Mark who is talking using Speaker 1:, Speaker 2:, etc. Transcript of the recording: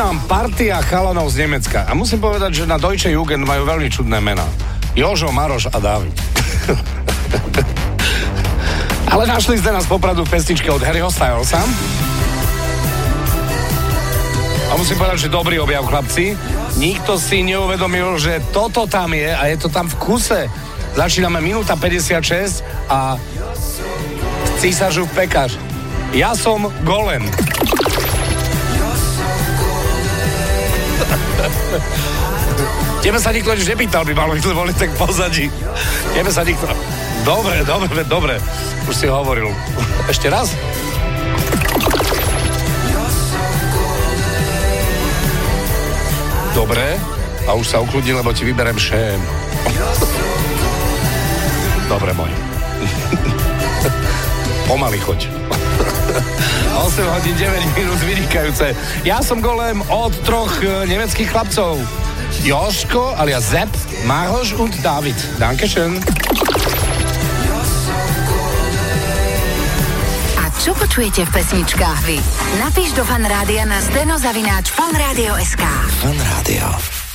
Speaker 1: nám partia chalanov z Nemecka. A musím povedať, že na Deutsche Jugend majú veľmi čudné mená. Jožo, Maroš a Dávid. Ale našli ste nás popradu v pesničke od Harryho Stylesa. A musím povedať, že dobrý objav, chlapci. Nikto si neuvedomil, že toto tam je a je to tam v kuse. Začíname minúta 56 a císažu pekáš. Ja som golem. Tebe sa nikto nič nepýtal, by malo byť, boli tak pozadí. Tebe sa nikto... Dobre, dobre, dobre. Už si hovoril. Ešte raz? Dobre. A už sa ukludím, lebo ti vyberem šém. Dobre, môj. Pomaly choď. 8 hodín 9 minút vynikajúce. Ja som golem od troch e, nemeckých chlapcov. Joško alias Zepp, Maroš und David. Dankeschön.
Speaker 2: A čo počujete v pesničkách vy? Napíš do fanrádia na steno zavináč fanradio.sk
Speaker 3: Fan Rádio.